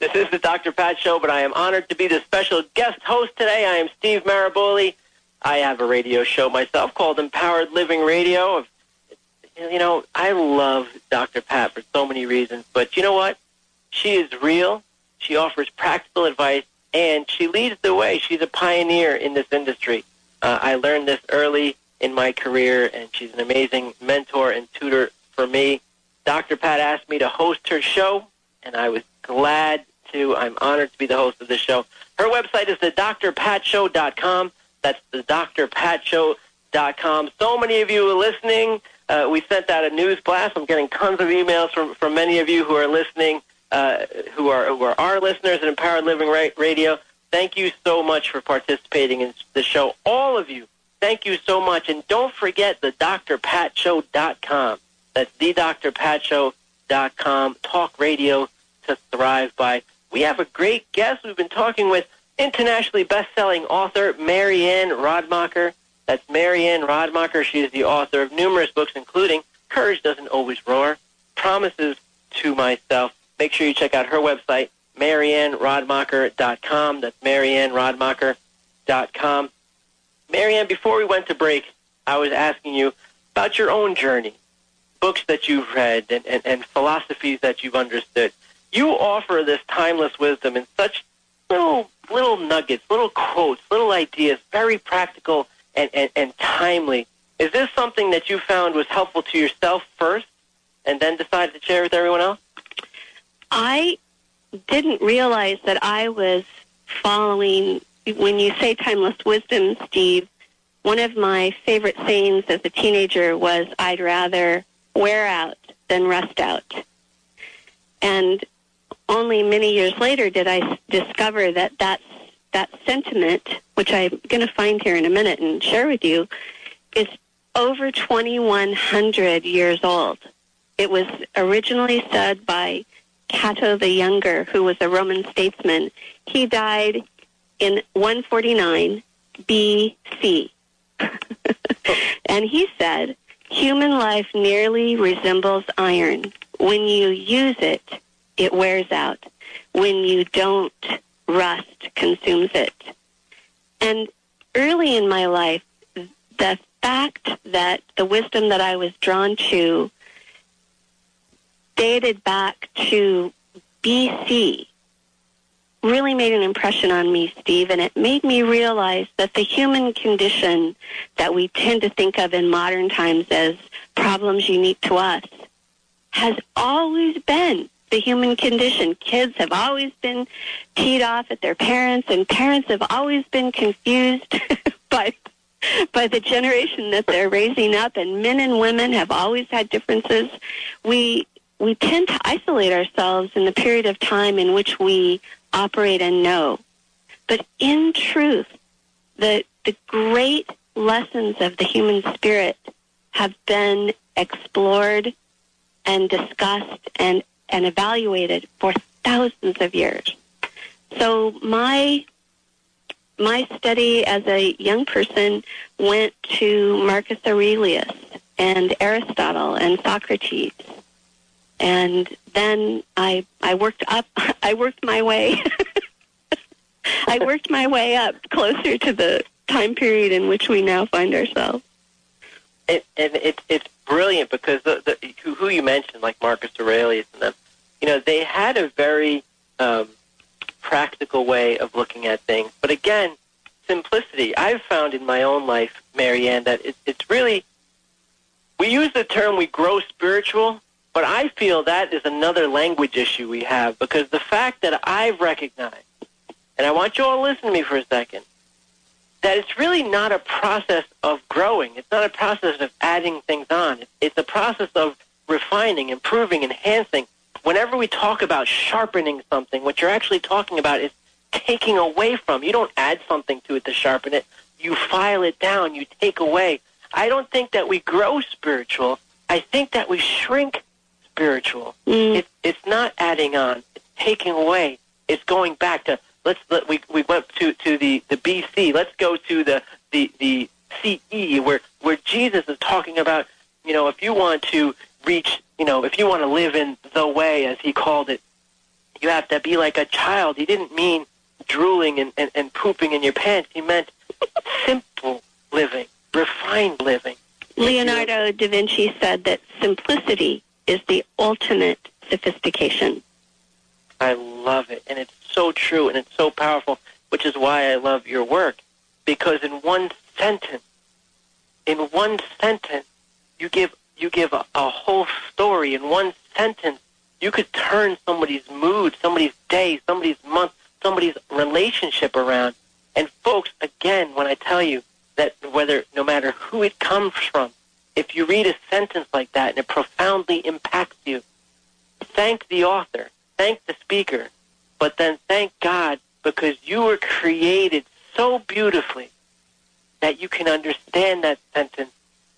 This is the Dr. Pat Show, but I am honored to be the special guest host today. I am Steve Maraboli. I have a radio show myself called Empowered Living Radio. You know, I love Dr. Pat for so many reasons, but you know what? She is real. She offers practical advice, and she leads the way. She's a pioneer in this industry. Uh, I learned this early in my career, and she's an amazing mentor and tutor for me. Dr. Pat asked me to host her show, and I was glad to. I'm honored to be the host of this show. Her website is the drpatshow.com. That's the drpatshow.com. So many of you are listening. Uh, we sent out a news blast. I'm getting tons of emails from, from many of you who are listening, uh, who are who are our listeners at Empowered Living Radio. Thank you so much for participating in the show. All of you, thank you so much. And don't forget the drpatshow.com. That's the drpatshow.com. Talk radio to thrive by. We have a great guest. We've been talking with internationally best-selling author Mary Anne Radmacher. That's Mary Anne Radmacher. She is the author of numerous books, including Courage Doesn't Always Roar, Promises to Myself. Make sure you check out her website, MarianneRadmacher.com. That's MarianneRadmacher.com. Mary Anne, before we went to break, I was asking you about your own journey, books that you've read, and, and, and philosophies that you've understood you offer this timeless wisdom in such little little nuggets, little quotes, little ideas, very practical and, and, and timely. Is this something that you found was helpful to yourself first and then decided to share with everyone else? I didn't realize that I was following, when you say timeless wisdom, Steve, one of my favorite sayings as a teenager was, I'd rather wear out than rust out. And only many years later did I discover that that's, that sentiment, which I'm going to find here in a minute and share with you, is over 2,100 years old. It was originally said by Cato the Younger, who was a Roman statesman. He died in 149 BC. and he said, human life nearly resembles iron. When you use it, it wears out. When you don't, rust consumes it. And early in my life, the fact that the wisdom that I was drawn to dated back to BC really made an impression on me, Steve, and it made me realize that the human condition that we tend to think of in modern times as problems unique to us has always been the human condition. Kids have always been teed off at their parents, and parents have always been confused by by the generation that they're raising up. And men and women have always had differences. We we tend to isolate ourselves in the period of time in which we operate and know. But in truth, the the great lessons of the human spirit have been explored and discussed and and evaluated for thousands of years. So my my study as a young person went to Marcus Aurelius and Aristotle and Socrates. And then I I worked up I worked my way I worked my way up closer to the time period in which we now find ourselves. It, and it, it's brilliant because the, the, who, who you mentioned, like Marcus Aurelius and them, you know, they had a very um, practical way of looking at things. But again, simplicity. I've found in my own life, Mary Anne, that it, it's really, we use the term we grow spiritual, but I feel that is another language issue we have because the fact that I've recognized, and I want you all to listen to me for a second, that it's really not a process of growing. It's not a process of adding things on. It's a process of refining, improving, enhancing whenever we talk about sharpening something, what you're actually talking about is taking away from. You don't add something to it to sharpen it. You file it down. You take away. I don't think that we grow spiritual. I think that we shrink spiritual. Mm. It, it's not adding on. It's taking away. It's going back to let's let we we went to to the the BC. Let's go to the the the CE where where Jesus is talking about you know if you want to reach you know if you want to live in the way as he called it, you have to be like a child. He didn't mean drooling and, and, and pooping in your pants. He meant simple living, refined living. Leonardo da Vinci said that simplicity is the ultimate sophistication. I love it, and it's so true, and it's so powerful, which is why I love your work, because in one sentence, in one sentence, you give you give a, a whole story. In one sentence, you could turn somebody's mood, somebody's day, somebody's month, somebody's relationship around. And folks, again, when I tell you that whether no matter who it comes from, if you read a sentence like that and it profoundly impacts you, thank the author, thank the speaker, but then thank God because you were created so beautifully that you can understand that sentence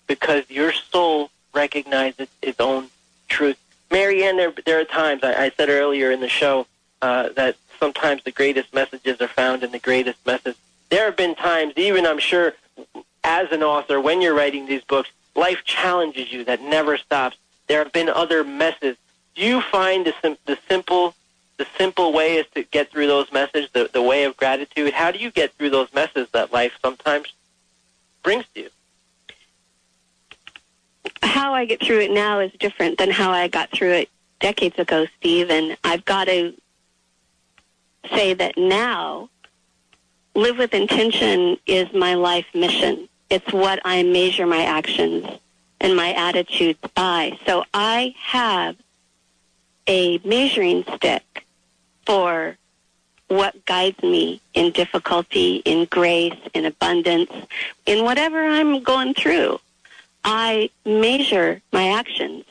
because your soul recognizes its own truth. Mary Anne, there, there are times, I, I said earlier in the show, uh, that sometimes the greatest messages are found in the greatest message. There have been times, even I'm sure, as an author, when you're writing these books, life challenges you that never stops. There have been other messes. Do you find the, sim- the simple the simple way is to get through those messages, the, the way of gratitude? How do you get through those messages that life sometimes brings to you? How I get through it now is different than how I got through it decades ago, Steve, and I've got to say that now live with intention is my life mission. It's what I measure my actions and my attitudes by. So I have a measuring stick for what guides me in difficulty, in grace, in abundance, in whatever I'm going through. I measure my actions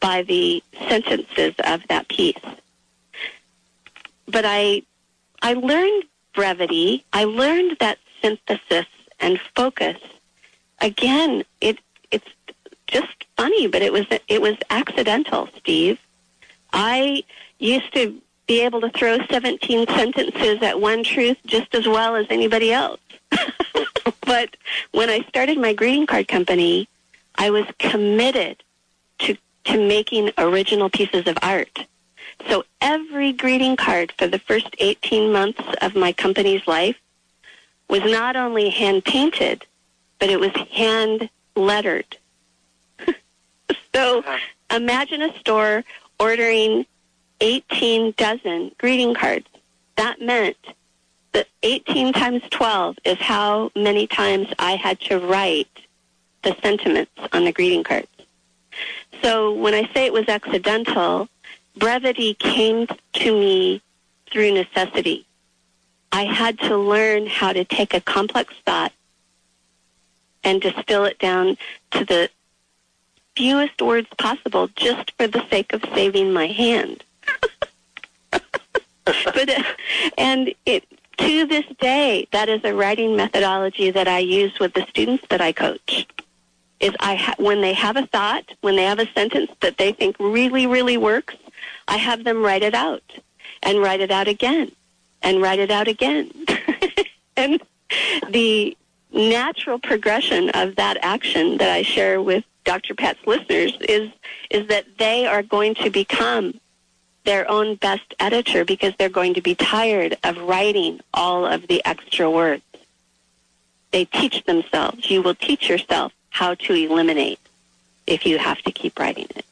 by the sentences of that piece. But I, I learned brevity. I learned that synthesis and focus. Again, it, it's just funny, but it was, it was accidental, Steve. I used to be able to throw 17 sentences at one truth just as well as anybody else. but when I started my greeting card company, I was committed to, to making original pieces of art. So every greeting card for the first 18 months of my company's life was not only hand painted, but it was hand lettered. so imagine a store ordering 18 dozen greeting cards. That meant that 18 times 12 is how many times I had to write the sentiments on the greeting cards. So when I say it was accidental, brevity came to me through necessity. I had to learn how to take a complex thought and distill it down to the fewest words possible just for the sake of saving my hand. but uh, and it to this day that is a writing methodology that I use with the students that I coach. Is I ha- when they have a thought, when they have a sentence that they think really really works, I have them write it out and write it out again and write it out again. and the natural progression of that action that I share with Dr. Pat's listeners is is that they are going to become their own best editor because they're going to be tired of writing all of the extra words. They teach themselves. You will teach yourself how to eliminate if you have to keep writing it.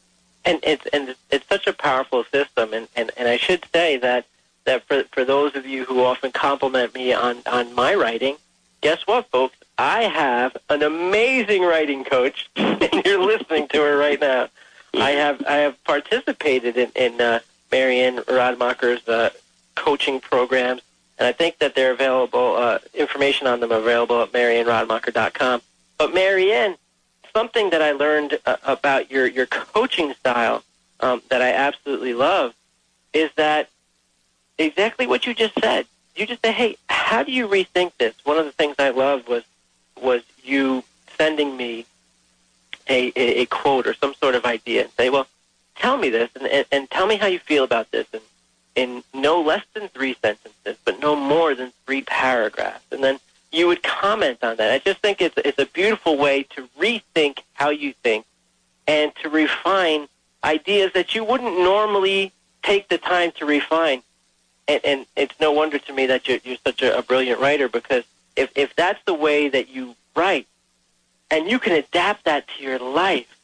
And it's and it's such a powerful system. And, and, and I should say that that for for those of you who often compliment me on on my writing, guess what, folks? I have an amazing writing coach, and you're listening to her right now. I have I have participated in in uh, Mary Anne Radmacher's uh, coaching programs, and I think that they're available. Uh, information on them available at marianneradmacher.com. But Mary Anne, something that I learned uh, about your your coaching style um, that I absolutely love is that exactly what you just said. You just say, "Hey, how do you rethink this?" One of the things I loved was was you sending me a, a, a quote or some sort of idea and say, "Well, tell me this and, and, and tell me how you feel about this." And in no less than three sentences, but no more than three paragraphs, and then you would comment on that. I just think it's it's a beautiful way to rethink how you think and to refine ideas that you wouldn't normally take the time to refine. And, and it's no wonder to me that you're, you're such a, a brilliant writer because if, if that's the way that you write and you can adapt that to your life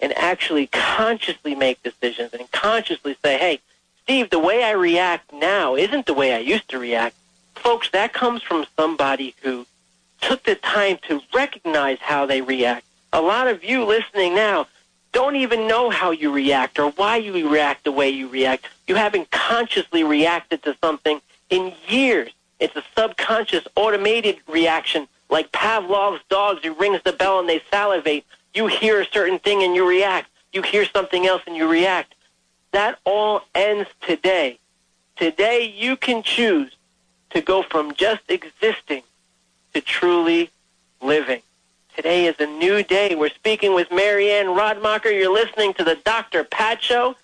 and actually consciously make decisions and consciously say, hey, Steve, the way I react now isn't the way I used to react. Folks, that comes from somebody who took the time to recognize how they react. A lot of you listening now don't even know how you react or why you react the way you react. You haven't consciously reacted to something in years. It's a subconscious automated reaction like Pavlov's dogs who rings the bell and they salivate. You hear a certain thing and you react. You hear something else and you react. That all ends today. Today you can choose to go from just existing to truly living. Today is a new day. We're speaking with Mary Anne Radmacher. You're listening to the Dr. Pat Show,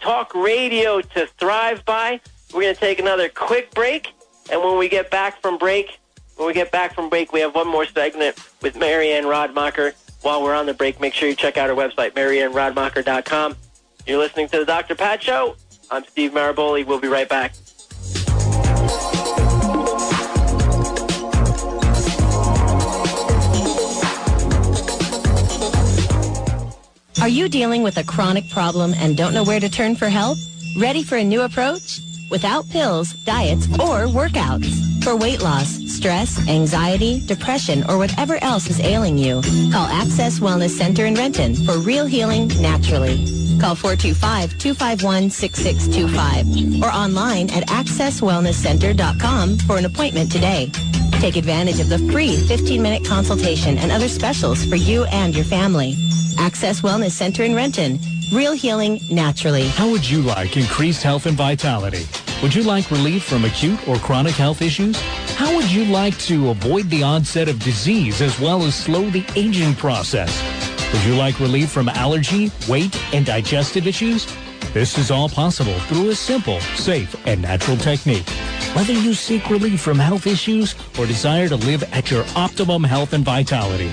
talk radio to thrive by. We're going to take another quick break. And when we get back from break, when we get back from break, we have one more segment with Mary Anne Radmacher. While we're on the break, make sure you check out our website, marianneradmacher.com. You're listening to the Dr. Pat Show. I'm Steve Maraboli. We'll be right back. Are you dealing with a chronic problem and don't know where to turn for help? Ready for a new approach? Without pills, diets, or workouts. For weight loss, stress, anxiety, depression, or whatever else is ailing you, call Access Wellness Center in Renton for real healing naturally. Call 425-251-6625 or online at accesswellnesscenter.com for an appointment today. Take advantage of the free 15-minute consultation and other specials for you and your family. Access Wellness Center in Renton. Real healing naturally. How would you like increased health and vitality? Would you like relief from acute or chronic health issues? How would you like to avoid the onset of disease as well as slow the aging process? Would you like relief from allergy, weight, and digestive issues? This is all possible through a simple, safe, and natural technique. Whether you seek relief from health issues or desire to live at your optimum health and vitality,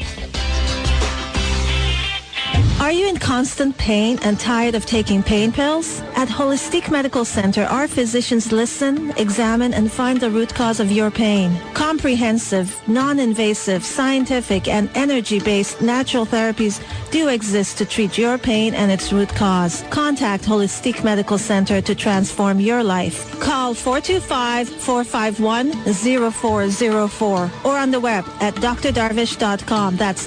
Are you in constant pain and tired of taking pain pills? At Holistic Medical Center, our physicians listen, examine, and find the root cause of your pain. Comprehensive, non-invasive, scientific, and energy-based natural therapies do exist to treat your pain and its root cause. Contact Holistic Medical Center to transform your life. Call 425-451-0404 or on the web at drdarvish.com. That's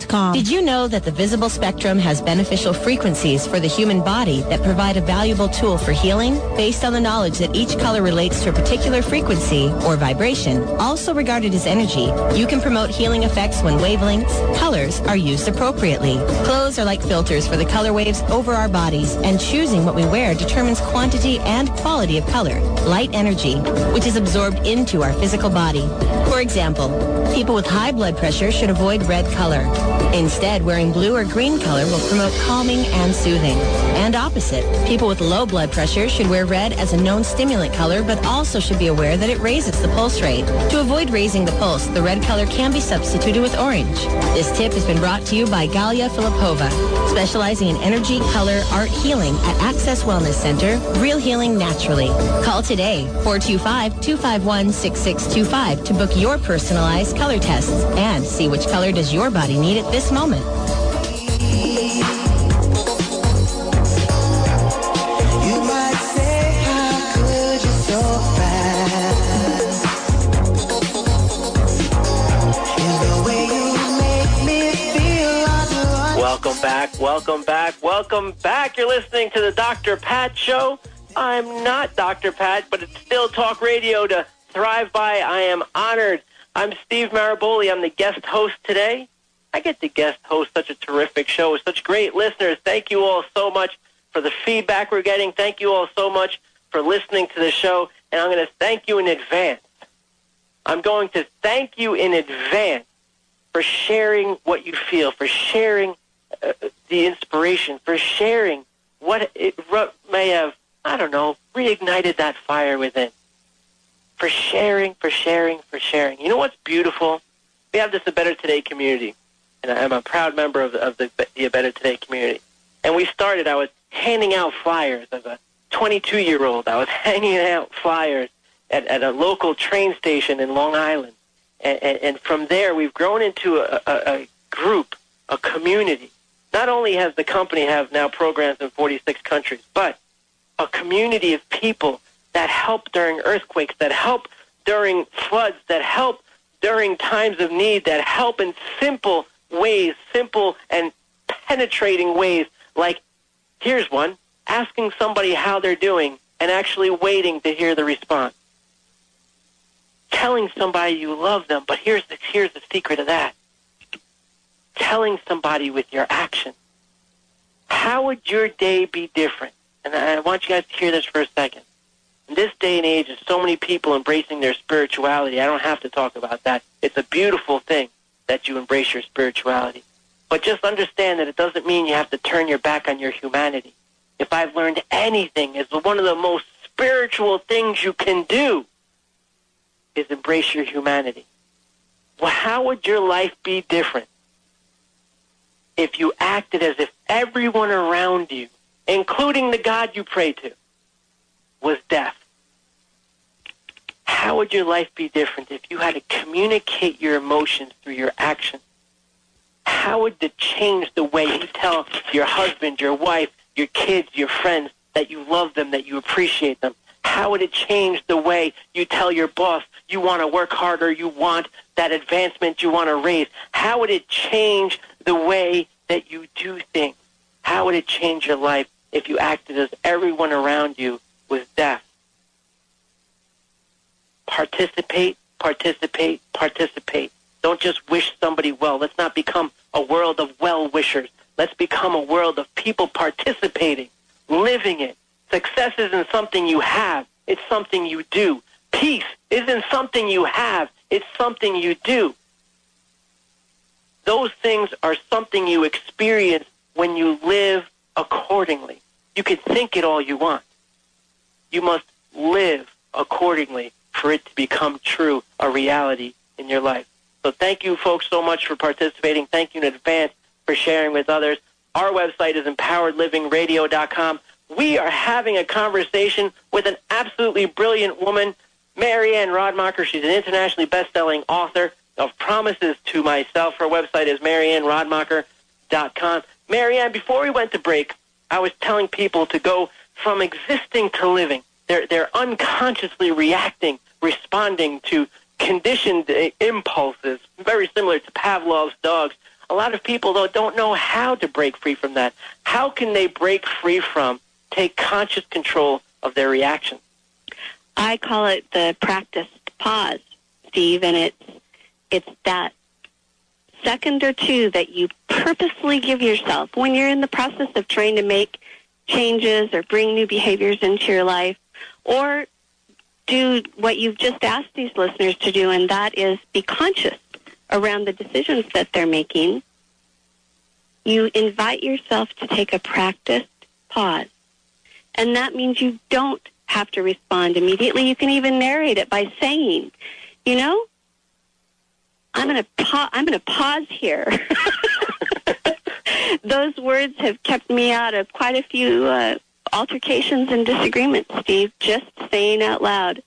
D-R-D-A-R-V-I-S-H.com. Did you know that the visible spectrum has beneficial frequencies for the human body that provide a valuable tool for healing? Based on the knowledge that each color relates to a particular frequency or vibration, also regarded as energy, you can promote healing effects when wavelengths, colors are used appropriately. Clothes are like filters for the color waves over our bodies, and choosing what we wear determines quantity and quality of color, light energy, which is absorbed into our physical body. For example, people with high blood pressure should avoid red color. Instead, wearing blue or green color will promote calming and soothing. And opposite, people with low blood pressure should wear red as a known stimulant color, but also should be aware that it raises the pulse rate. To avoid raising the pulse, the red color can be substituted with orange. This tip has been brought to you by Galia Filipova, specializing in energy, color, art healing at Access Wellness Center, Real Healing Naturally. Call today, 425-251-6625 to book your personalized color tests and see which color does your body need at this moment. Welcome back, welcome back, welcome back. You're listening to the Dr. Pat Show. I'm not Dr. Pat, but it's still talk radio to thrive by. I am honored. I'm Steve Maraboli. I'm the guest host today. I get to guest host such a terrific show with such great listeners. Thank you all so much for the feedback we're getting. Thank you all so much for listening to the show. And I'm going to thank you in advance. I'm going to thank you in advance for sharing what you feel, for sharing uh, the inspiration, for sharing what it what may have, I don't know, reignited that fire within. For sharing, for sharing, for sharing. You know what's beautiful? We have this A Better Today community, and I'm a proud member of, of the, the Better Today community. And we started, I was handing out flyers as a 22-year-old. I was hanging out flyers at, at a local train station in Long Island. And, and, and from there, we've grown into a, a, a group, a community. Not only has the company have now programs in 46 countries, but a community of people that help during earthquakes, that help during floods, that help during times of need, that help in simple ways, simple and penetrating ways. Like, here's one, asking somebody how they're doing and actually waiting to hear the response telling somebody you love them, but here's the, here's the secret of that. Telling somebody with your action. How would your day be different? And I want you guys to hear this for a second. In this day and age, there's so many people embracing their spirituality. I don't have to talk about that. It's a beautiful thing that you embrace your spirituality. But just understand that it doesn't mean you have to turn your back on your humanity. If I've learned anything, it's one of the most spiritual things you can do is embrace your humanity. Well, how would your life be different if you acted as if everyone around you, including the God you pray to, was deaf? How would your life be different if you had to communicate your emotions through your actions? How would it change the way you tell your husband, your wife, your kids, your friends that you love them, that you appreciate them? How would it change the way you tell your boss you want to work harder, you want that advancement, you want to raise? How would it change the way that you do things? How would it change your life if you acted as everyone around you was deaf? Participate, participate, participate. Don't just wish somebody well. Let's not become a world of well-wishers. Let's become a world of people participating, living it. Success isn't something you have. It's something you do. Peace isn't something you have. It's something you do. Those things are something you experience when you live accordingly. You can think it all you want. You must live accordingly for it to become true, a reality in your life. So thank you folks so much for participating. Thank you in advance for sharing with others. Our website is empoweredlivingradio.com. We are having a conversation with an absolutely brilliant woman, Mary Anne Radmacher. She's an internationally best-selling author of Promises to Myself. Her website is marianneradmacher.com. Mary Anne, before we went to break, I was telling people to go from existing to living. They're, they're unconsciously reacting, responding to conditioned uh, impulses, very similar to Pavlov's dogs. A lot of people, though, don't know how to break free from that. How can they break free from, take conscious control of their reactions? I call it the practiced pause, Steve, and it's it's that second or two that you purposely give yourself when you're in the process of trying to make changes or bring new behaviors into your life, or do what you've just asked these listeners to do, and that is be conscious around the decisions that they're making. You invite yourself to take a practiced pause. And that means you don't have to respond immediately. You can even narrate it by saying, you know, I'm going to pa- I'm going to pause here. Those words have kept me out of quite a few uh, altercations and disagreements, Steve, just saying out loud,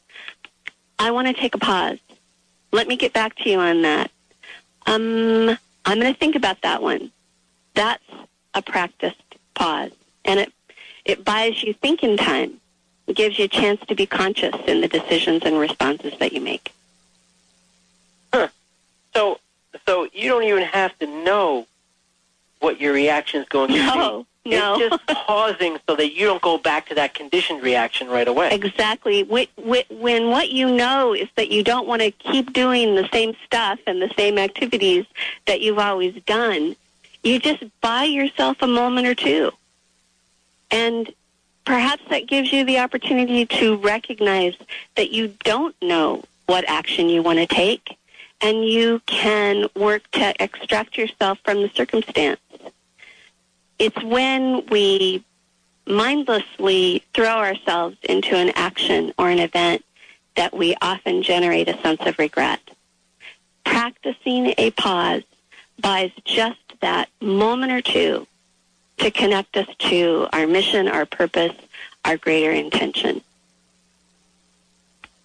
I want to take a pause. Let me get back to you on that. Um, I'm going to think about that one. That's a practiced pause, and it it buys you thinking time. It gives you a chance to be conscious in the decisions and responses that you make. Huh. So, so you don't even have to know what your reaction is going to No, be. No. It's just pausing so that you don't go back to that conditioned reaction right away. Exactly. Wh- wh- When what you know is that you don't want to keep doing the same stuff and the same activities that you've always done, you just buy yourself a moment or two. And perhaps that gives you the opportunity to recognize that you don't know what action you want to take, and you can work to extract yourself from the circumstance. It's when we mindlessly throw ourselves into an action or an event that we often generate a sense of regret. Practicing a pause buys just that moment or two to connect us to our mission, our purpose, our greater intention.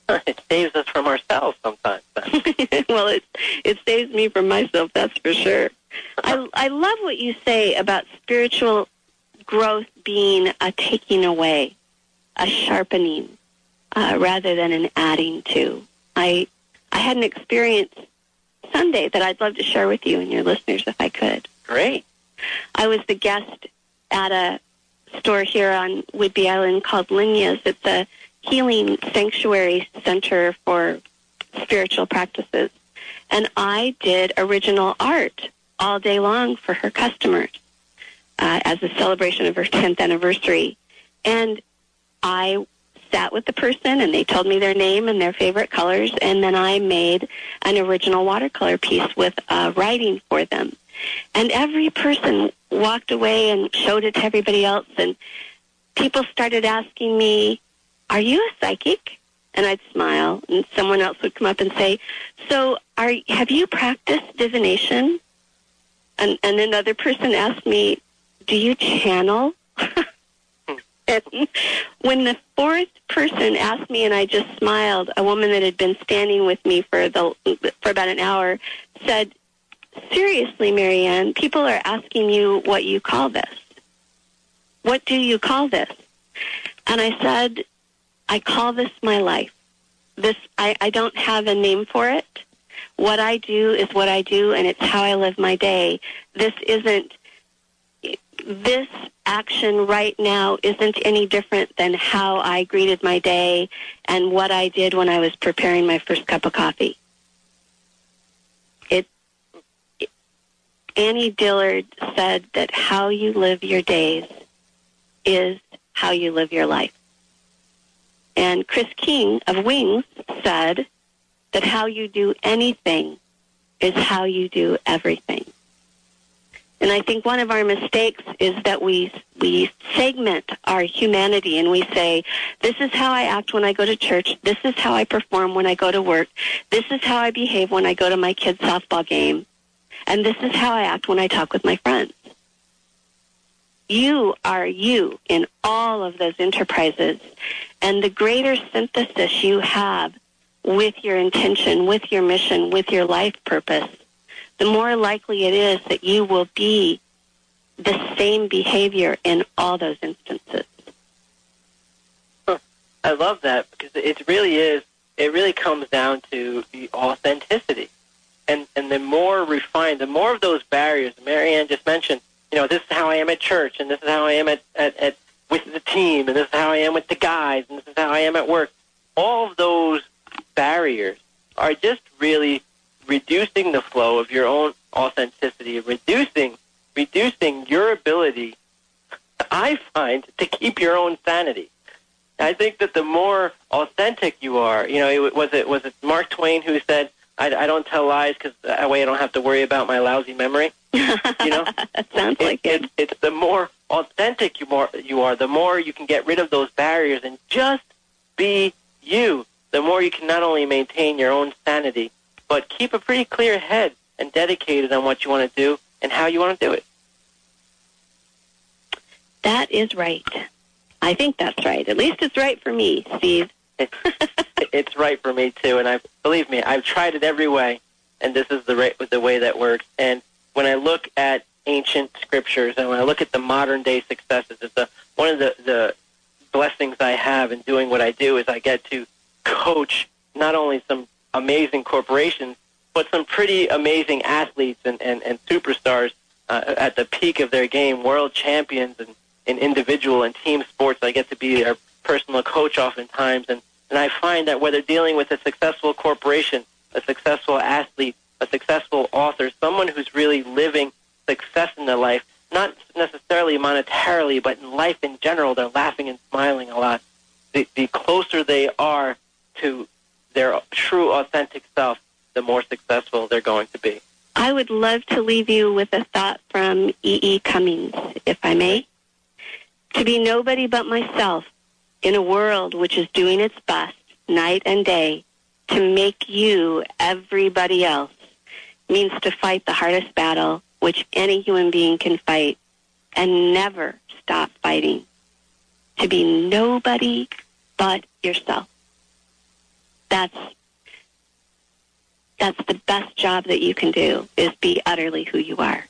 it saves us from ourselves sometimes. well, it it saves me from myself, that's for sure. I I love what you say about spiritual growth being a taking away, a sharpening, uh, rather than an adding to. I I had an experience Sunday that I'd love to share with you and your listeners if I could. Great. I was the guest at a store here on Whidbey Island called Linya's. It's a healing sanctuary center for spiritual practices. And I did original art all day long for her customers uh, as a celebration of her 10th anniversary. And I sat with the person and they told me their name and their favorite colors and then I made an original watercolor piece with uh, writing for them. And every person walked away and showed it to everybody else and people started asking me, "Are you a psychic?" And I'd smile and someone else would come up and say, "So, are have you practiced divination?" And and another person asked me, "Do you channel?" and when the fourth person asked me and I just smiled, a woman that had been standing with me for the for about an hour said, Seriously, Mary Anne, people are asking you what you call this. What do you call this? And I said, I call this my life. This I, I don't have a name for it. What I do is what I do and it's how I live my day. This isn't this action right now isn't any different than how I greeted my day and what I did when I was preparing my first cup of coffee. It, it Annie Dillard said that how you live your days is how you live your life. And Chris King of Wings said that how you do anything is how you do everything. And I think one of our mistakes is that we we segment our humanity and we say, this is how I act when I go to church. This is how I perform when I go to work. This is how I behave when I go to my kid's softball game. And this is how I act when I talk with my friends. You are you in all of those enterprises. And the greater synthesis you have with your intention, with your mission, with your life purpose, the more likely it is that you will be the same behavior in all those instances. I love that because it really is. It really comes down to the authenticity, and and the more refined, the more of those barriers. Mary Anne just mentioned. You know, this is how I am at church, and this is how I am at at, at with the team, and this is how I am with the guys, and this is how I am at work. All of those barriers are just really reducing the flow of your own authenticity, reducing reducing your ability. I find to keep your own sanity. I think that the more authentic you are, you know, it, was it was it Mark Twain who said, "I, I don't tell lies because that way I don't have to worry about my lousy memory." You know, sounds like it, it. It's the more authentic you more you are, the more you can get rid of those barriers and just be you. The more you can not only maintain your own sanity, but keep a pretty clear head and dedicated on what you want to do and how you want to do it. That is right. I think that's right. At least it's right for me, Steve. It's, right for me too, and I believe me, I've tried it every way, and this is the right, the way that works. And when I look at ancient scriptures and when I look at the modern day successes, it's a, one of the, the blessings I have in doing what I do is I get to coach not only some amazing corporations, but some pretty amazing athletes and, and, and superstars uh, at the peak of their game, world champions and in individual and team sports. I get to be their personal coach oftentimes. And, and I find that whether dealing with a successful corporation, a successful athlete, a successful author, someone who's really living success in their life, not necessarily monetarily, but in life in general, they're laughing and smiling a lot. The, the closer they are to their true, authentic self, the more successful they're going to be. I would love to leave you with a thought from E. E. Cummings, if I may. To be nobody but myself in a world which is doing its best night and day to make you everybody else means to fight the hardest battle which any human being can fight and never stop fighting. To be nobody but yourself. That's that's the best job that you can do is be utterly who you are.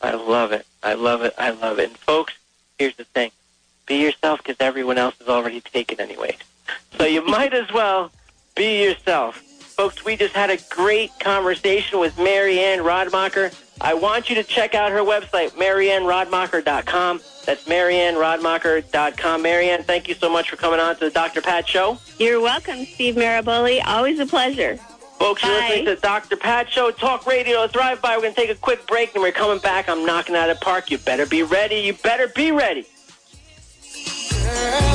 I love it. I love it. I love it. And folks, here's the thing. Be yourself because everyone else is already taken anyway. So you might as well be yourself. Folks, we just had a great conversation with Mary Anne Radmacher. I want you to check out her website, marianneradmacher.com. That's marianneradmacher.com. Marianne, thank you so much for coming on to the Dr. Pat Show. You're welcome, Steve Maraboli. Always a pleasure. Folks, you're Bye. listening to the Dr. Pat Show, Talk Radio, Thrive By. We're going to take a quick break, and we're coming back. I'm knocking out of the park. You better be ready. You better be ready. Ready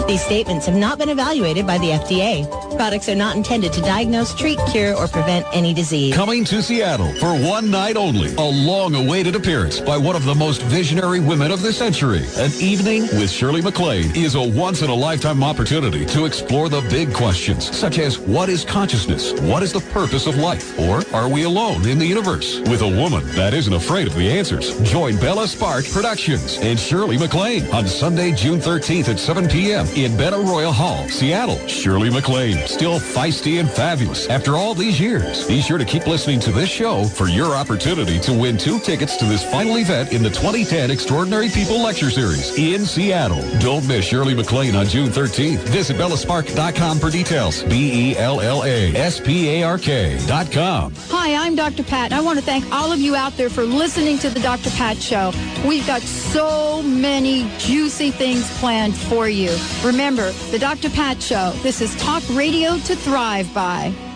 These statements have not been evaluated by the FDA. Products are not intended to diagnose, treat, cure, or prevent any disease. Coming to Seattle for one night only. A long-awaited appearance by one of the most visionary women of the century. An evening with Shirley MacLaine is a once-in-a-lifetime opportunity to explore the big questions, such as what is consciousness? What is the purpose of life? Or are we alone in the universe? With a woman that isn't afraid of the answers. Join Bella Spark Productions and Shirley MacLaine on Sunday, June 13th at 7 p.m. in Benaroya Hall, Seattle. Shirley MacLaine, still feisty and fabulous after all these years. Be sure to keep listening to this show for your opportunity to win two tickets to this final event in the 2010 Extraordinary People Lecture Series in Seattle. Don't miss Shirley MacLaine on June 13th. Visit bellaspark.com for details. B-E-L-L-A-S-P-A-R-K dot com. Hi, I'm Dr. Pat, and I want to thank all of you out there for listening to the Dr. Pat Show. We've got so many juicy things planned for you. Remember, the Dr. Pat Show. This is talk radio to thrive by.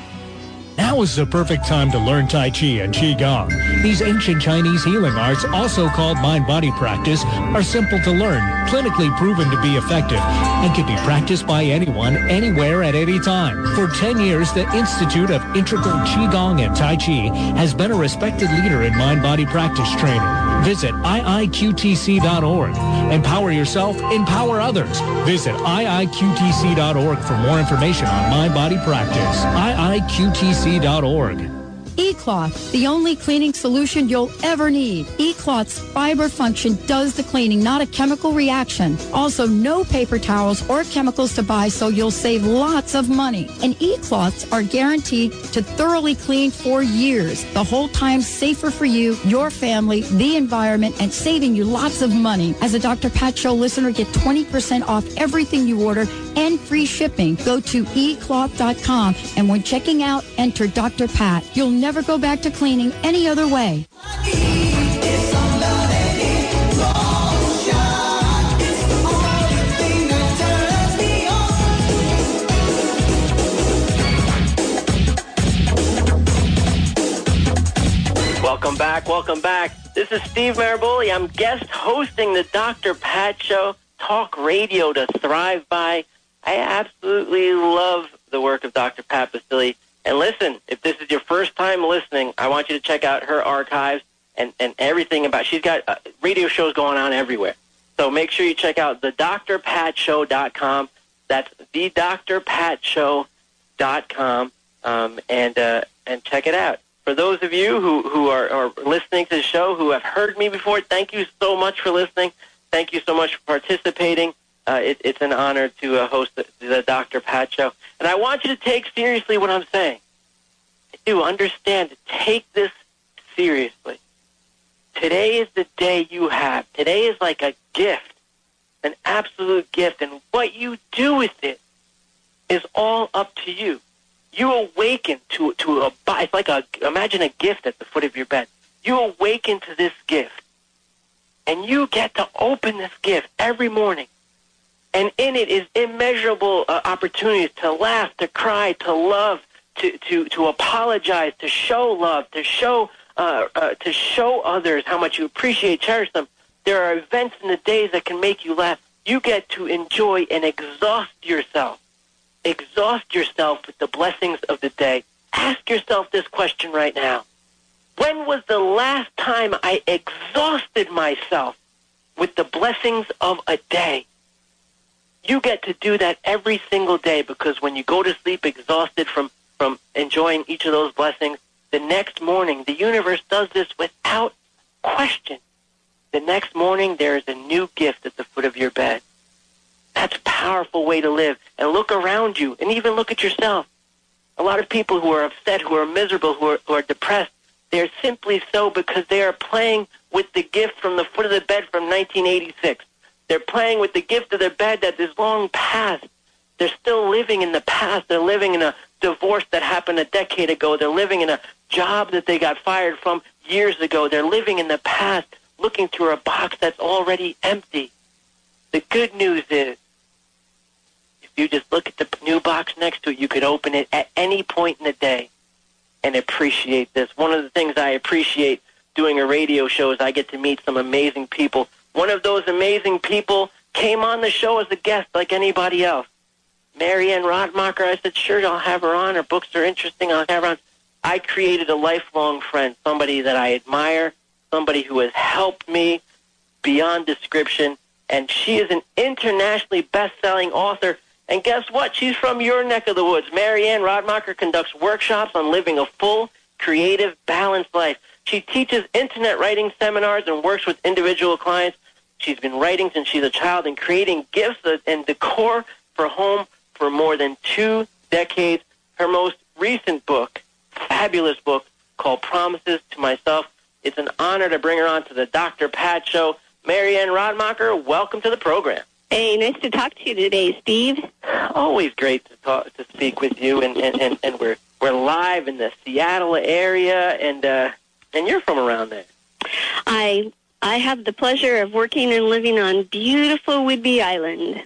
Now is the perfect time to learn Tai Chi and Qigong. These ancient Chinese healing arts, also called mind-body practice, are simple to learn, clinically proven to be effective, and can be practiced by anyone, anywhere, at any time. For 10 years, the Institute of Integral Qigong and Tai Chi has been a respected leader in mind-body practice training. Visit iiqtc.org. Empower yourself, empower others. Visit iiqtc.org for more information on mind-body practice. iiqtc.org. E-Cloth, the only cleaning solution you'll ever need. E-Cloth's fiber function does the cleaning, not a chemical reaction. Also, no paper towels or chemicals to buy, so you'll save lots of money. And E-Cloths are guaranteed to thoroughly clean for years. The whole time safer for you, your family, the environment, and saving you lots of money. As a Dr. Pat Show listener, get 20% off everything you order and free shipping. Go to ecloth.com and when checking out, enter Dr. Pat. You'll never go back to cleaning any other way. Welcome back. Welcome back. This is Steve Maraboli. I'm guest hosting the Dr. Pat Show, talk radio to thrive by. I absolutely love the work of Dr. Pat Baccili. And listen, if this is your first time listening, I want you to check out her archives and, and everything about. She's got uh, radio shows going on everywhere. So make sure you check out the drpatshow.com. That's the drpatshow.com um, and uh, and check it out. For those of you who, who are, are listening to the show who have heard me before, thank you so much for listening. Thank you so much for participating. Uh, it, it's an honor to uh, host the, the Dr. Pat Show. And I want you to take seriously what I'm saying. I do understand. Take this seriously. Today is the day you have. Today is like a gift, an absolute gift. And what you do with it is all up to you. You awaken to to a it's like a imagine a gift at the foot of your bed. You awaken to this gift, and you get to open this gift every morning, and in it is immeasurable uh, opportunities to laugh, to cry, to love, to to to apologize, to show love, to show uh, uh, to show others how much you appreciate, cherish them. There are events in the days that can make you laugh. You get to enjoy and exhaust yourself exhaust yourself with the blessings of the day. Ask yourself this question right now. When was the last time I exhausted myself with the blessings of a day? You get to do that every single day because when you go to sleep exhausted from, from enjoying each of those blessings, the next morning, the universe does this without question. The next morning, there is a new gift at the foot of your bed. That's a powerful way to live. And look around you and even look at yourself. A lot of people who are upset, who are miserable, who are, who are depressed, they're simply so because they are playing with the gift from the foot of the bed from 1986. They're playing with the gift of their bed that is long past. They're still living in the past. They're living in a divorce that happened a decade ago. They're living in a job that they got fired from years ago. They're living in the past, looking through a box that's already empty. The good news is if you just look at the new box next to it. You could open it at any point in the day and appreciate this. One of the things I appreciate doing a radio show is I get to meet some amazing people. One of those amazing people came on the show as a guest like anybody else. Mary Anne Radmacher, I said, sure, I'll have her on. Her books are interesting. I'll have her on. I created a lifelong friend, somebody that I admire, somebody who has helped me beyond description. And she is an internationally best-selling author and guess what? She's from your neck of the woods. Mary Anne Radmacher conducts workshops on living a full, creative, balanced life. She teaches internet writing seminars and works with individual clients. She's been writing since she's a child and creating gifts and decor for home for more than two decades. Her most recent book, fabulous book called Promises to Myself. It's an honor to bring her on to the Dr. Pat Show. Mary Anne Radmacher, welcome to the program. Hey, nice to talk to you today, Steve. Always great to talk to speak with you, and and, and, and we're we're live in the Seattle area, and uh, and you're from around there. I I have the pleasure of working and living on beautiful Whidbey Island.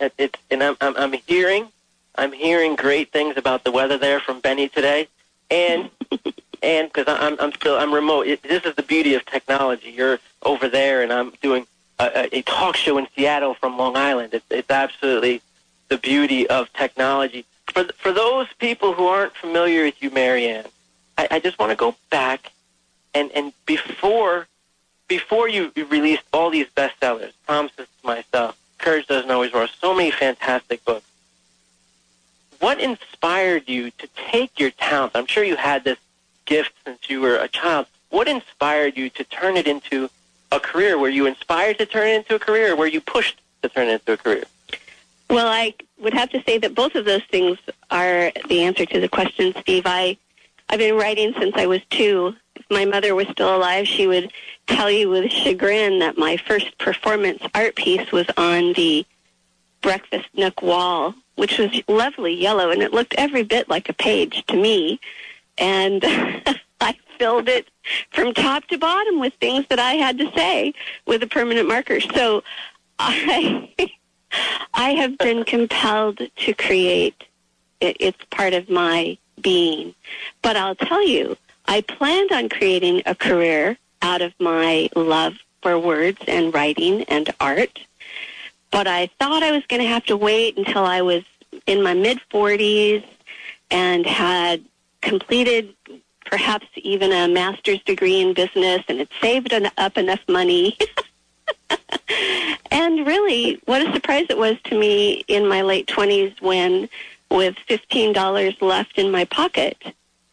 It, it's and I'm, I'm I'm hearing I'm hearing great things about the weather there from Benny today, and and because I'm I'm still I'm remote. It, this is the beauty of technology. You're over there, and I'm doing a, a talk show in Seattle from Long Island. It's, it's absolutely the beauty of technology. For for those people who aren't familiar with you, Mary Anne, I, I just want to go back and and before before you released all these bestsellers, Promises to Myself, Courage Doesn't Always Roar, so many fantastic books. What inspired you to take your talent? I'm sure you had this gift since you were a child. What inspired you to turn it into a career? Were you inspired to turn it into a career, or were you pushed to turn it into a career? Well, I would have to say that both of those things are the answer to the question, Steve. I, I've been writing since I was two. If my mother was still alive, she would tell you with chagrin that my first performance art piece was on the breakfast nook wall, which was lovely yellow, and it looked every bit like a page to me. And I filled it from top to bottom with things that I had to say with a permanent marker. So I I have been compelled to create. It, it's part of my being. But I'll tell you, I planned on creating a career out of my love for words and writing and art. But I thought I was going to have to wait until I was in my mid 40s and had completed perhaps even a master's degree in business and had saved up enough money and really, what a surprise it was to me in my late 20s when, with $15 left in my pocket,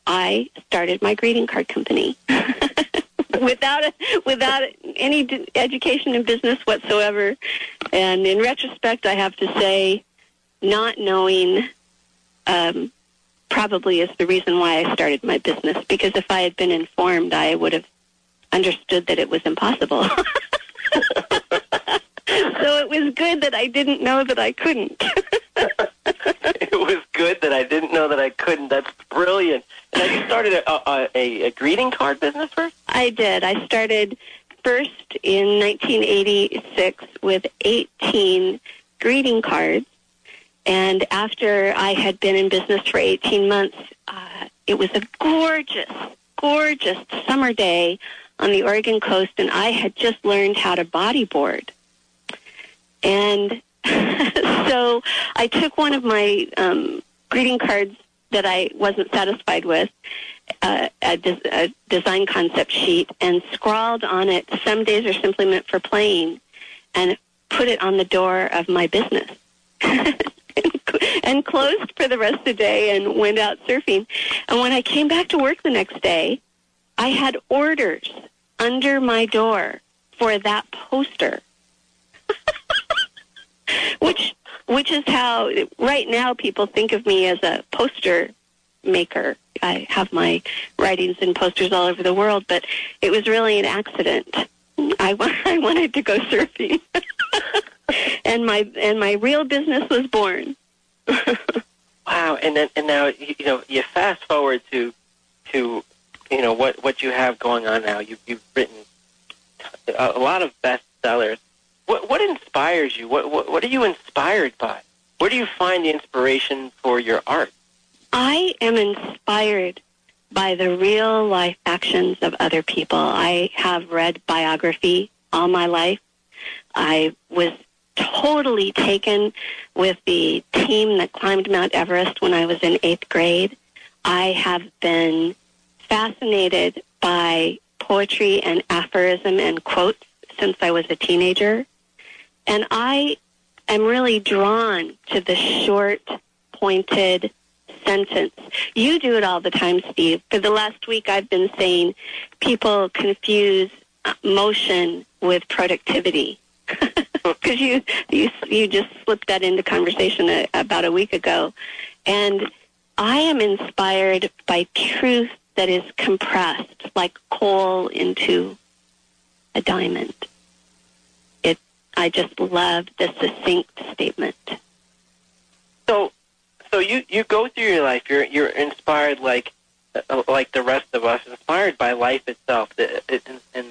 I started my greeting card company. without a, without any d- education in business whatsoever. And in retrospect, I have to say, not knowing um, probably is the reason why I started my business. Because if I had been informed, I would have understood that it was impossible. so it was good that I didn't know that I couldn't. it was good that I didn't know that I couldn't. That's brilliant. And you started a, a, a greeting card business first? I did. I started first in 1986 with 18 greeting cards. And after I had been in business for 18 months, uh, it was a gorgeous, gorgeous summer day on the Oregon coast, and I had just learned how to bodyboard. And so I took one of my um, greeting cards that I wasn't satisfied with, uh, a, des- a design concept sheet, and scrawled on it, some days are simply meant for playing, and put it on the door of my business. and closed for the rest of the day and went out surfing. And when I came back to work the next day, I had orders under my door for that poster. which which is how right now people think of me as a poster maker. I have my writings and posters all over the world, but it was really an accident. I, I wanted to go surfing, and my and my real business was born. wow! And then and now you you know you fast forward to to you know what what you have going on now. You, you've written a, lot of bestsellers. What what inspires you? What, what what are you inspired by? Where do you find the inspiration for your art? I am inspired by the real life actions of other people. I have read biography all my life. I was totally taken with the team that climbed Mount Everest when I was in eighth grade. I have been fascinated by poetry and aphorism and quotes since I was a teenager. And I am really drawn to the short, pointed sentence. You do it all the time, Steve. For the last week, I've been saying people confuse uh, motion with productivity. Because you, you you just slipped that into conversation a, about a week ago, and I am inspired by truth that is compressed like coal into a diamond. I just love the succinct statement. So, so you, you go through your life. You're you're inspired like uh, like the rest of us, inspired by life itself. It, it, and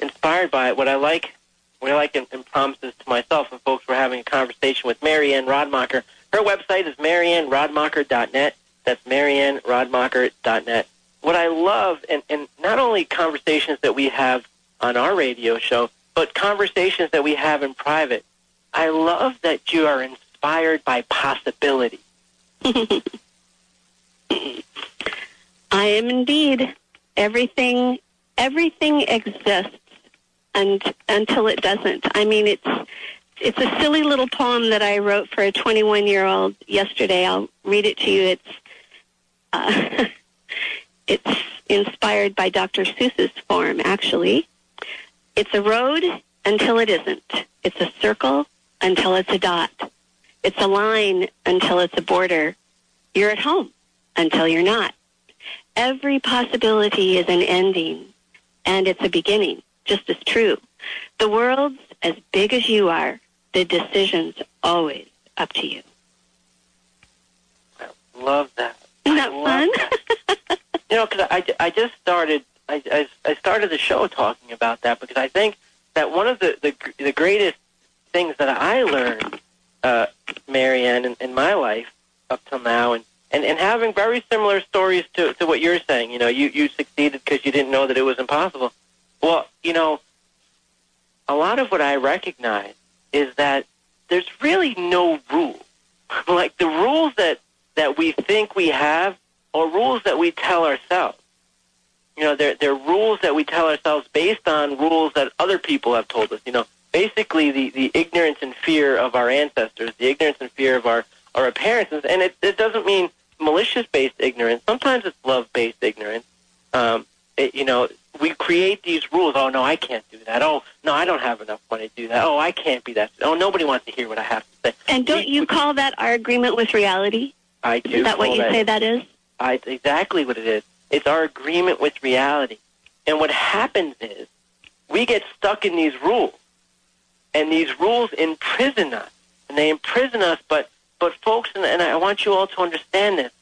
inspired by it. What I like, what I like in promises to myself and folks. We're having a conversation with Mary Anne Radmacher. Her website is marianneradmacher.net. That's marianneradmacher.net what I love, and, and not only conversations that we have on our radio show, but conversations that we have in private, I love that you are inspired by possibility. I am indeed. Everything everything exists and until it doesn't. I mean it's it's a silly little poem that I wrote for a 21 year old yesterday. I'll read it to you. It's uh, It's inspired by Dr. Seuss's form, actually. It's a road until it isn't. It's a circle until it's a dot. It's a line until it's a border. You're at home until you're not. Every possibility is an ending, and it's a beginning, just as true. The world's as big as you are. The decision's always up to you. I love that. Isn't that fun? That. you know, because I, I just started I, I, I started the show talking about that because I think that one of the the, the greatest things that I learned, uh, Mary Anne, in, in my life up till now, and, and, and having very similar stories to, to what you're saying. You know, you, you succeeded because you didn't know that it was impossible. Well, you know, a lot of what I recognize is that there's really no rule. like the rules that, that we think we have are rules that we tell ourselves. You know, they're, they're rules that we tell ourselves based on rules that other people have told us. You know, basically the, the ignorance and fear of our ancestors, the ignorance and fear of our, our parents. And it, it doesn't mean malicious-based ignorance. Sometimes it's love-based ignorance. Um, it, you know, we create these rules. Oh, no, I can't do that. Oh, no, I don't have enough money to do that. Oh, I can't be that. Oh, nobody wants to hear what I have to say. And don't we, you we, call that our agreement with reality? I do. Is that what you that. say that is? I, exactly what it is. It's our agreement with reality. And what happens is we get stuck in these rules. And these rules imprison us. And they imprison us, but, but folks, and, and I want you all to understand this.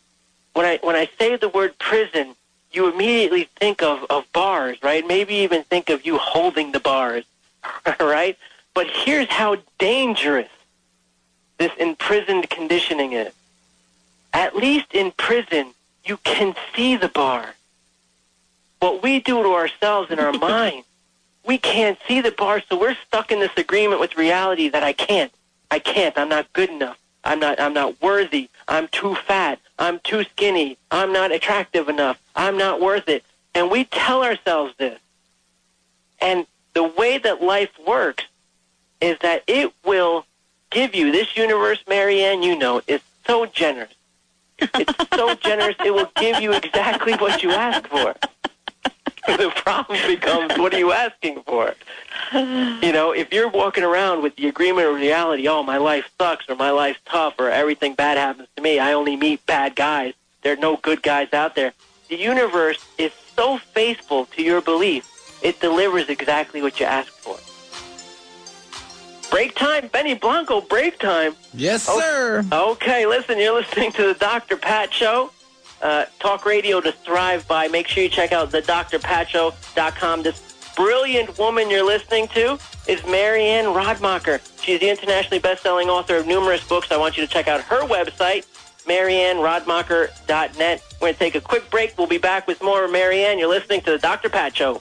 When I, when I say the word prison, you immediately think of, of bars, right? Maybe even think of you holding the bars, right? But here's how dangerous this imprisoned conditioning is. At least in prison, you can see the bar. What we do to ourselves in our mind, we can't see the bar, so we're stuck in this agreement with reality that I can't. I can't. I'm not good enough. I'm not I'm not worthy. I'm too fat. I'm too skinny. I'm not attractive enough. I'm not worth it. And we tell ourselves this. And the way that life works is that it will give you this universe, Mary Anne, you know, is so generous. It's so generous, it will give you exactly what you ask for. the problem becomes, what are you asking for? You know, if you're walking around with the agreement of reality, oh, my life sucks, or my life's tough, or everything bad happens to me, I only meet bad guys, there are no good guys out there. The universe is so faithful to your belief, it delivers exactly what you ask for. Break time, Benny Blanco, break time. Yes, sir. Okay, listen, you're listening to the Dr. Pat Show. Uh, talk radio to thrive by. Make sure you check out the drpatshow.com. This brilliant woman you're listening to is Mary Anne Radmacher. She's the internationally best-selling author of numerous books. I want you to check out her website, marianneradmacher.net. We're going to take a quick break. We'll be back with more Mary Anne. You're listening to the Dr. Pat Show.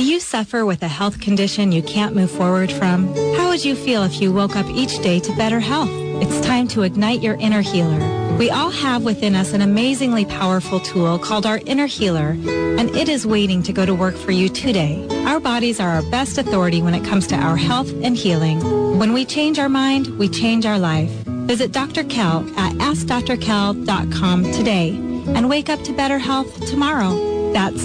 Do you suffer with a health condition you can't move forward from? How would you feel if you woke up each day to better health? It's time to ignite your inner healer. We all have within us an amazingly powerful tool called our inner healer, and it is waiting to go to work for you today. Our bodies are our best authority when it comes to our health and healing. When we change our mind, we change our life. Visit Dr. Kel at AskDrKel.com today and wake up to better health tomorrow. That's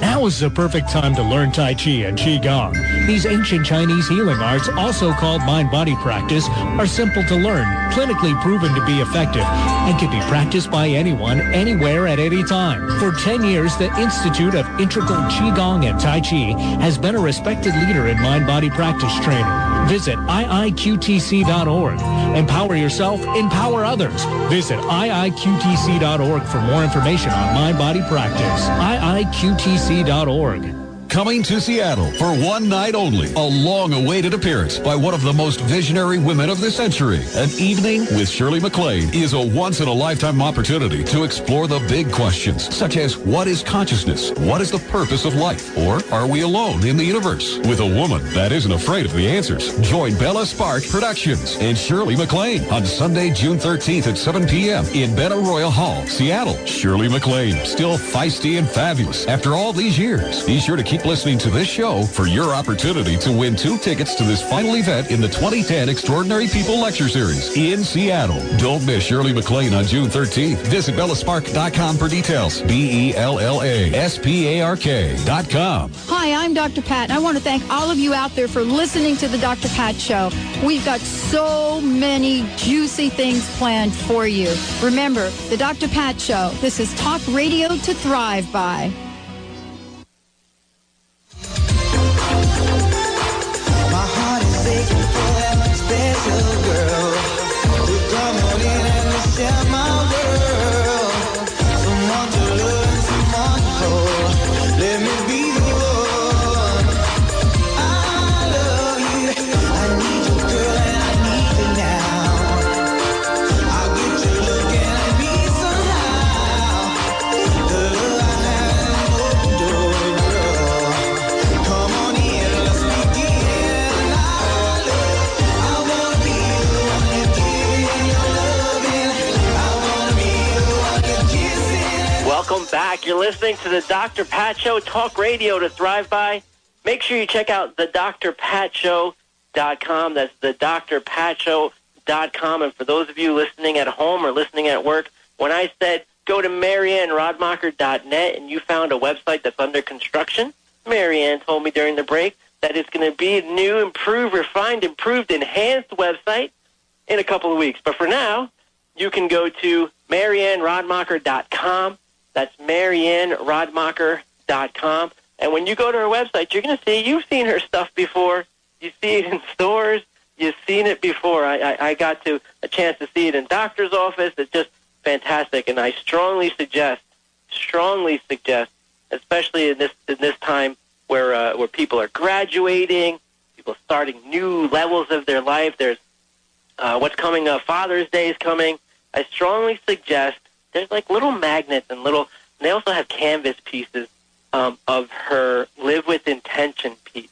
Now is the perfect time to learn Tai Chi and Qigong. These ancient Chinese healing arts, also called mind-body practice, are simple to learn, clinically proven to be effective, and can be practiced by anyone, anywhere, at any time. For 10 years, the Institute of Integral Qigong and Tai Chi has been a respected leader in mind-body practice training. Visit iiqtc.org. Empower yourself, empower others. Visit iiqtc.org for more information on mind-body practice. iiqtc.org. Coming to Seattle for one night only. A long-awaited appearance by one of the most visionary women of the century. An evening with Shirley MacLaine is a once-in-a-lifetime opportunity to explore the big questions, such as what is consciousness? What is the purpose of life? Or are we alone in the universe? With a woman that isn't afraid of the answers. Join Bella Spark Productions and Shirley MacLaine on Sunday, June 13th at 7 p.m. in Benaroya Hall, Seattle. Shirley MacLaine, still feisty and fabulous after all these years. Be sure to keep listening to this show for your opportunity to win two tickets to this final event in the 2010 Extraordinary People Lecture Series in Seattle. Don't miss Shirley MacLaine on June 13th. Visit bellaspark.com for details. B-E-L-L-A-S-P-A-R-K dot com. Hi, I'm Dr. Pat, and I want to thank all of you out there for listening to the Dr. Pat Show. We've got so many juicy things planned for you. Remember, the Dr. Pat Show. This is talk radio to thrive by. Back. You're listening to the Dr. Pat Show, talk radio to thrive by. Make sure you check out the drpatshow.com. That's the drpatshow.com. And for those of you listening at home or listening at work, when I said go to marianneradmacher.net and you found a website that's under construction, Mary Anne told me during the break that it's going to be a new, improved, refined, improved, enhanced website in a couple of weeks. But for now, you can go to marianneradmacher.com. That's marianneradmacher.com. And when you go to her website, you're going to see, you've seen her stuff before. You see it in stores. You've seen it before. I, I, I got to a chance to see it in doctor's office. It's just fantastic. And I strongly suggest, strongly suggest, especially in this, in this time where, uh, where people are graduating, people starting new levels of their life. There's uh, what's coming up. Father's Day is coming. I strongly suggest there's like little magnets and little. And they also have canvas pieces um, of her live with intention piece.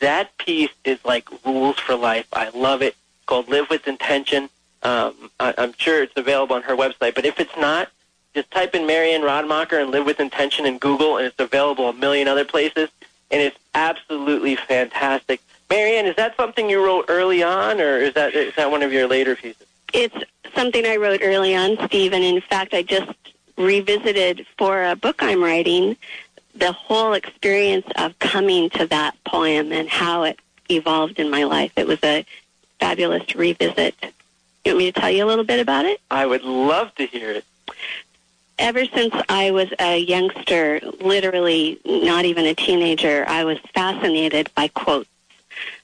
That piece is like rules for life. I love it. Called Live with Intention. Um, I, I'm sure it's available on her website. But if it's not, just type in Mary Anne Radmacher and Live with Intention in Google, and it's available a million other places. And it's absolutely fantastic. Mary Anne, is that something you wrote early on, or is that is that one of your later pieces? It's something I wrote early on, Steve, and in fact, I just revisited for a book I'm writing the whole experience of coming to that poem and how it evolved in my life. It was a fabulous revisit. You want me to tell you a little bit about it? I would love to hear it. Ever since I was a youngster, literally not even a teenager, I was fascinated by quotes.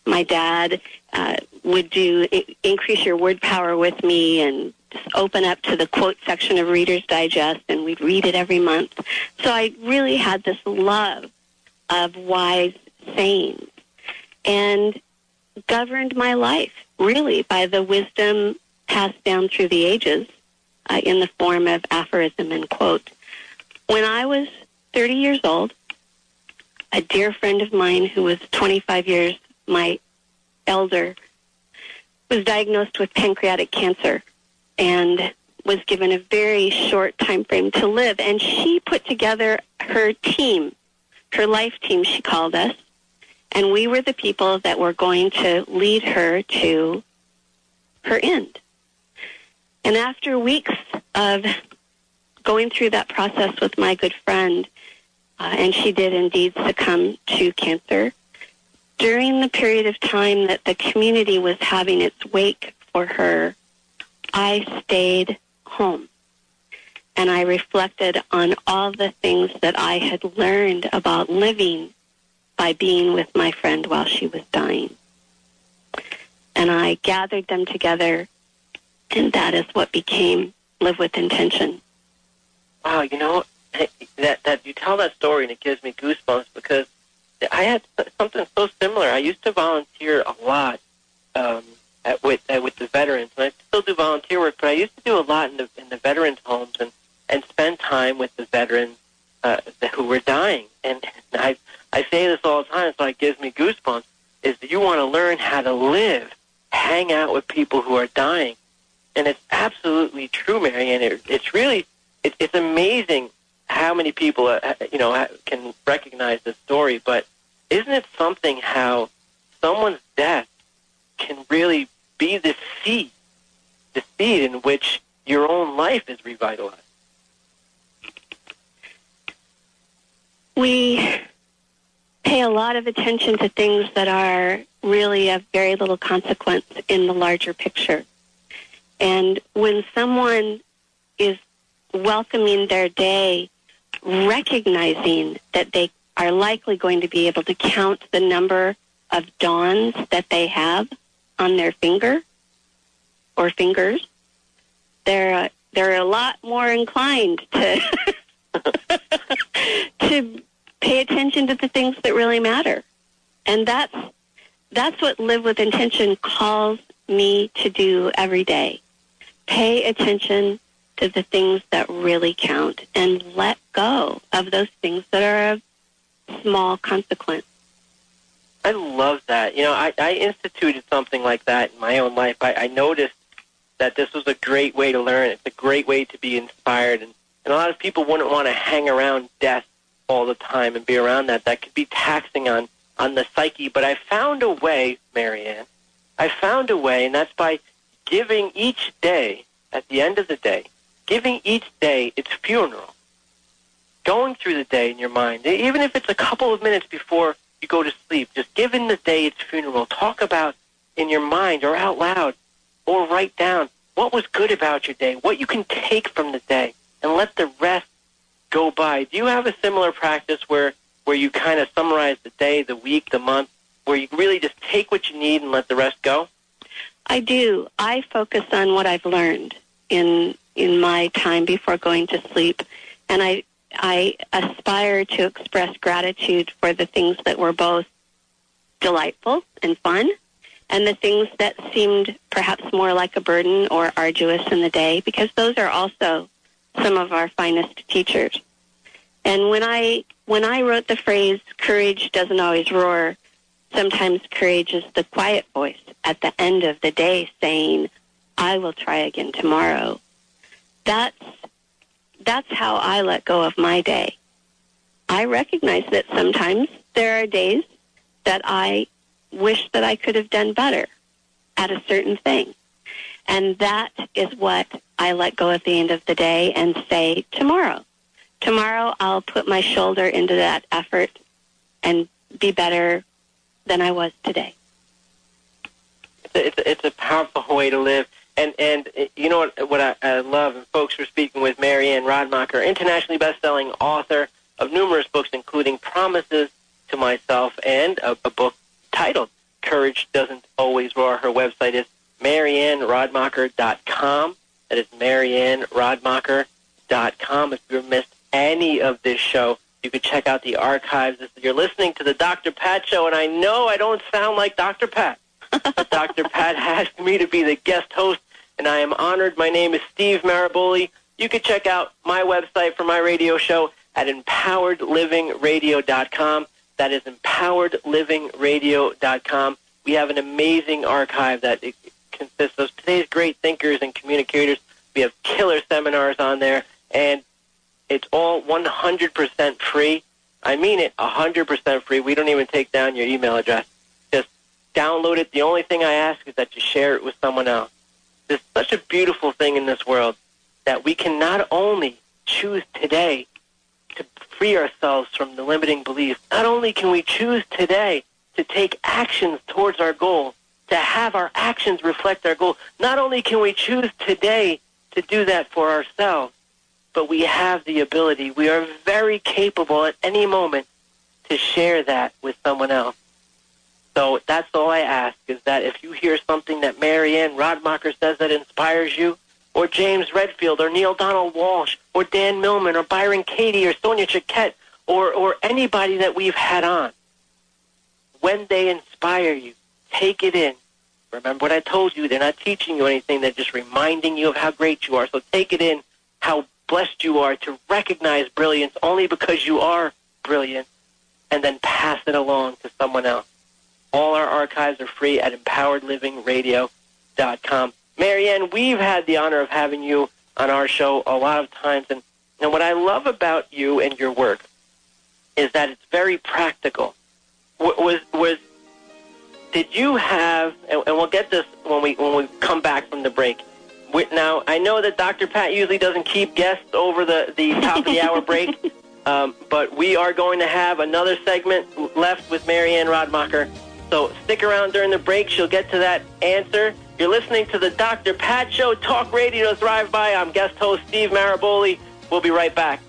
My dad uh, would do increase your word power with me and just open up to the quote section of Reader's Digest, and we'd read it every month. So I really had this love of wise sayings and governed my life really by the wisdom passed down through the ages uh, in the form of aphorism and quote. When I was 30 years old, a dear friend of mine who was 25 years my elder was diagnosed with pancreatic cancer and was given a very short time frame to live and she put together her team her life team, she called us, and we were the people that were going to lead her to her end. And after weeks of going through that process with my good friend, uh, and she did indeed succumb to cancer, during the period of time that the community was having its wake for her, I stayed home and I reflected on all the things that I had learned about living by being with my friend while she was dying. And I gathered them together, and that is what became Live with Intention. Wow, you know that that you tell that story and it gives me goosebumps because I had something so similar. I used to volunteer a lot um, at, with uh, with the veterans, and I still do volunteer work. But I used to do a lot in the in the veterans' homes and and spend time with the veterans uh, who were dying. And I I say this all the time, so it gives me goosebumps. Is that you want to learn how to live, hang out with people who are dying, and it's absolutely true, Mary Anne. It, it's really it, it's amazing how many people uh, you know can recognize this story. But isn't it something how someone's death can really be the seed, the seed in which your own life is revitalized? we pay a lot of attention to things that are really of very little consequence in the larger picture. And when someone is welcoming their day, recognizing that they are likely going to be able to count the number of dawns that they have on their finger or fingers, they're uh, they're a lot more inclined to to pay attention to the things that really matter. And that's that's what live with intention calls me to do every day. Pay attention to the things that really count and let go of those things that are of small consequence. I love that. You know, I, I instituted something like that in my own life. I, I noticed that this was a great way to learn. It's a great way to be inspired. And, and a lot of people wouldn't want to hang around death all the time and be around that. That could be taxing on, on the psyche. But I found a way, Mary Anne. I found a way, and that's by giving each day, at the end of the day, giving each day its funeral. Going through the day in your mind, even if it's a couple of minutes before you go to sleep, just giving the day its funeral. Talk about in your mind or out loud or write down what was good about your day, what you can take from the day, and let the rest go by. Do you have a similar practice where where you kind of summarize the day, the week, the month, where you really just take what you need and let the rest go? I do. I focus on what I've learned in in my time before going to sleep, and I I aspire to express gratitude for the things that were both delightful and fun, and the things that seemed perhaps more like a burden or arduous in the day, because those are also some of our finest teachers. And when I when I wrote the phrase "courage doesn't always roar," sometimes courage is the quiet voice at the end of the day saying, "I will try again tomorrow." That's that's how I let go of my day. I recognize that sometimes there are days that I wish that I could have done better at a certain thing. And that is what I let go at the end of the day and say, tomorrow. Tomorrow I'll put my shoulder into that effort and be better than I was today. It's a, it's a powerful way to live. And and uh, you know what what I, I love, and folks were speaking with Mary Anne Radmacher, internationally best-selling author of numerous books, including Promises to Myself and a, a book titled Courage Doesn't Always Roar. Her website is marianneradmacher.com. That is marianneradmacher.com. If you missed any of this show, you can check out the archives. You're listening to the Dr. Pat Show, and I know I don't sound like Dr. Pat, but Dr. Pat asked me to be the guest host, and I am honored. My name is Steve Maraboli. You can check out my website for my radio show at empoweredlivingradio.com. That is empoweredlivingradio.com. We have an amazing archive that consists of today's great thinkers and communicators. We have killer seminars on there, and it's all 100% free. I mean it, 100% free. We don't even take down your email address. Just download it. The only thing I ask is that you share it with someone else. There's such a beautiful thing in this world that we can not only choose today to free ourselves from the limiting beliefs, not only can we choose today to take actions towards our goal, to have our actions reflect our goal, not only can we choose today to do that for ourselves, but we have the ability, we are very capable at any moment to share that with someone else. So that's all I ask is that if you hear something that Mary Anne Radmacher says that inspires you, or James Redfield, or Neale Donald Walsch, or Dan Millman, or Byron Katie, or Sonia Choquette, or, or anybody that we've had on, when they inspire you, take it in. Remember what I told you. They're not teaching you anything. They're just reminding you of how great you are. So take it in, how blessed you are to recognize brilliance only because you are brilliant, and then pass it along to someone else. All our archives are free at empoweredlivingradio.com. Mary Anne, we've had the honor of having you on our show a lot of times, and, and what I love about you and your work is that it's very practical. Was was did you have? And, and we'll get this when we when we come back from the break. Now I know that Dr. Pat usually doesn't keep guests over the the top of the hour break, um, but we are going to have another segment left with Mary Anne Radmacher. So stick around during the break. She'll get to that answer. You're listening to the Dr. Pat Show, Talk Radio Thrive By. I'm guest host Steve Maraboli. We'll be right back.